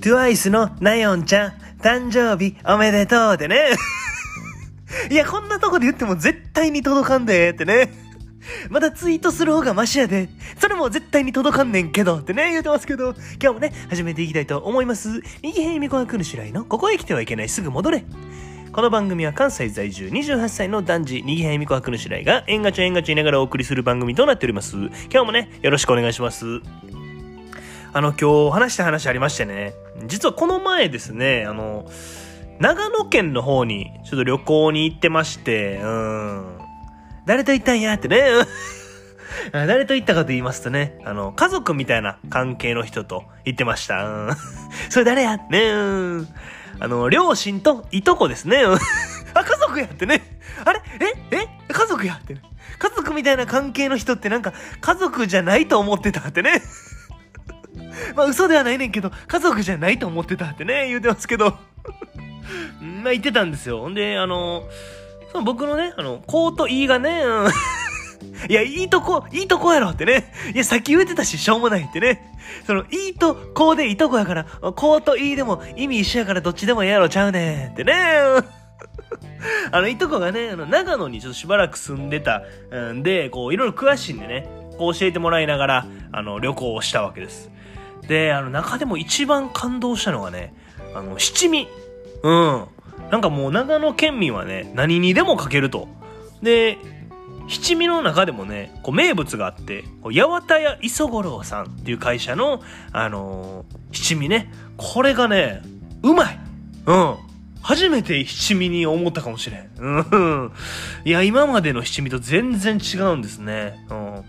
TWICE のナヨンちゃん、誕生日おめでとうってね。いや、こんなとこで言っても絶対に届かんでってね。まだツイートする方がマシやで。それも絶対に届かんねんけどってね、言うてますけど、今日もね、始めていきたいと思います。右辺みこが来るしらいの、ここへ来てはいけないすぐ戻れ。この番組は関西在住28歳の男児、右辺みこはくぬしらいが、縁がちゃ縁がちゃ言いながらお送りする番組となっております。今日もね、よろしくお願いします。あの、今日話した話ありましてね、実はこの前ですね、あの、長野県の方にちょっと旅行に行ってまして、うん。誰と行ったんやってね。あ誰と行ったかと言いますとね、あの、家族みたいな関係の人と行ってました。うん。それ誰やねうん。あの、両親といとこですね。うんあ、家族やってね。あれ？え？え？家族やってね。家族みたいな関係の人ってなんか家族じゃないと思ってたってね。まあ嘘ではないねんけど、家族じゃないと思ってたってね、言うてますけど。まあ言ってたんですよ。んで、あの、その僕のね、あの、コート E がね、うん いや、いいとこ、いいとこやろってね。いや、さっき言ってたし、しょうもないってね。その、いいとこうでいいとこやから、こうといいでも意味一緒やからどっちでもええやろちゃうねんってね。あの、いとこがね、あの、長野にちょっとしばらく住んでたんで、こう、いろいろ詳しいんでね、こう教えてもらいながら、あの、旅行をしたわけです。で、あの、中でも一番感動したのがね、あの、七味。うん。なんかもう長野県民はね、何にでもかけると。で、七味の中でもね、こう名物があって、こう八幡屋磯五郎さんっていう会社の、あのー七味ね、これがね、うまいうん。初めて七味に思ったかもしれん。うん。いや、今までの七味と全然違うんですね。うん。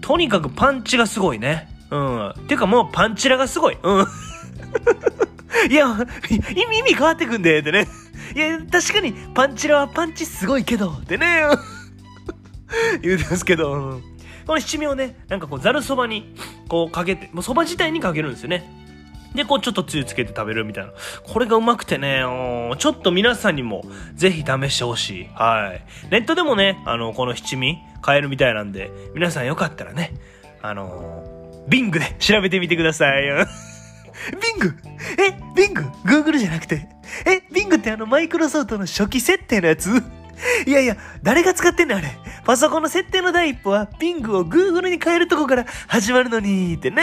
とにかくパンチがすごいね。うん。ていうかもうパンチラがすごい。うん。いや、意味意味変わってくんで、ってね。いや、確かにパンチラはパンチすごいけど、ってね。言うてますけど、この七味をね、なんかこう、ざるそばに、こうかけて、もうそば自体にかけるんですよね。で、こう、ちょっとつゆつけて食べるみたいな。これがうまくてね、ちょっと皆さんにも、ぜひ試してほしい。はい。ネットでもね、あの、この七味、買えるみたいなんで、皆さんよかったらね、あのー、ビングで調べてみてください。ビング？え？ビング ?Google じゃなくて？え？ビングってあのマイクロソフトの初期設定のやつ？いやいや、誰が使ってんねんあれ。パソコンの設定の第一歩は、ビングを Google に変えるとこから始まるのに、ってね、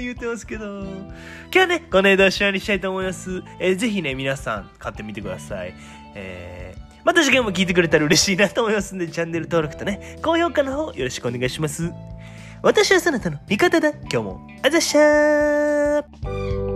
言うてますけど。今日はね、この間を終わりにしたいと思います。えーぜひね、皆さん買ってみてください。えー、また次回も聞いてくれたら嬉しいなと思いますんで、チャンネル登録とね、高評価の方よろしくお願いします。私はそなたの味方だ。今日も、あざっしゃー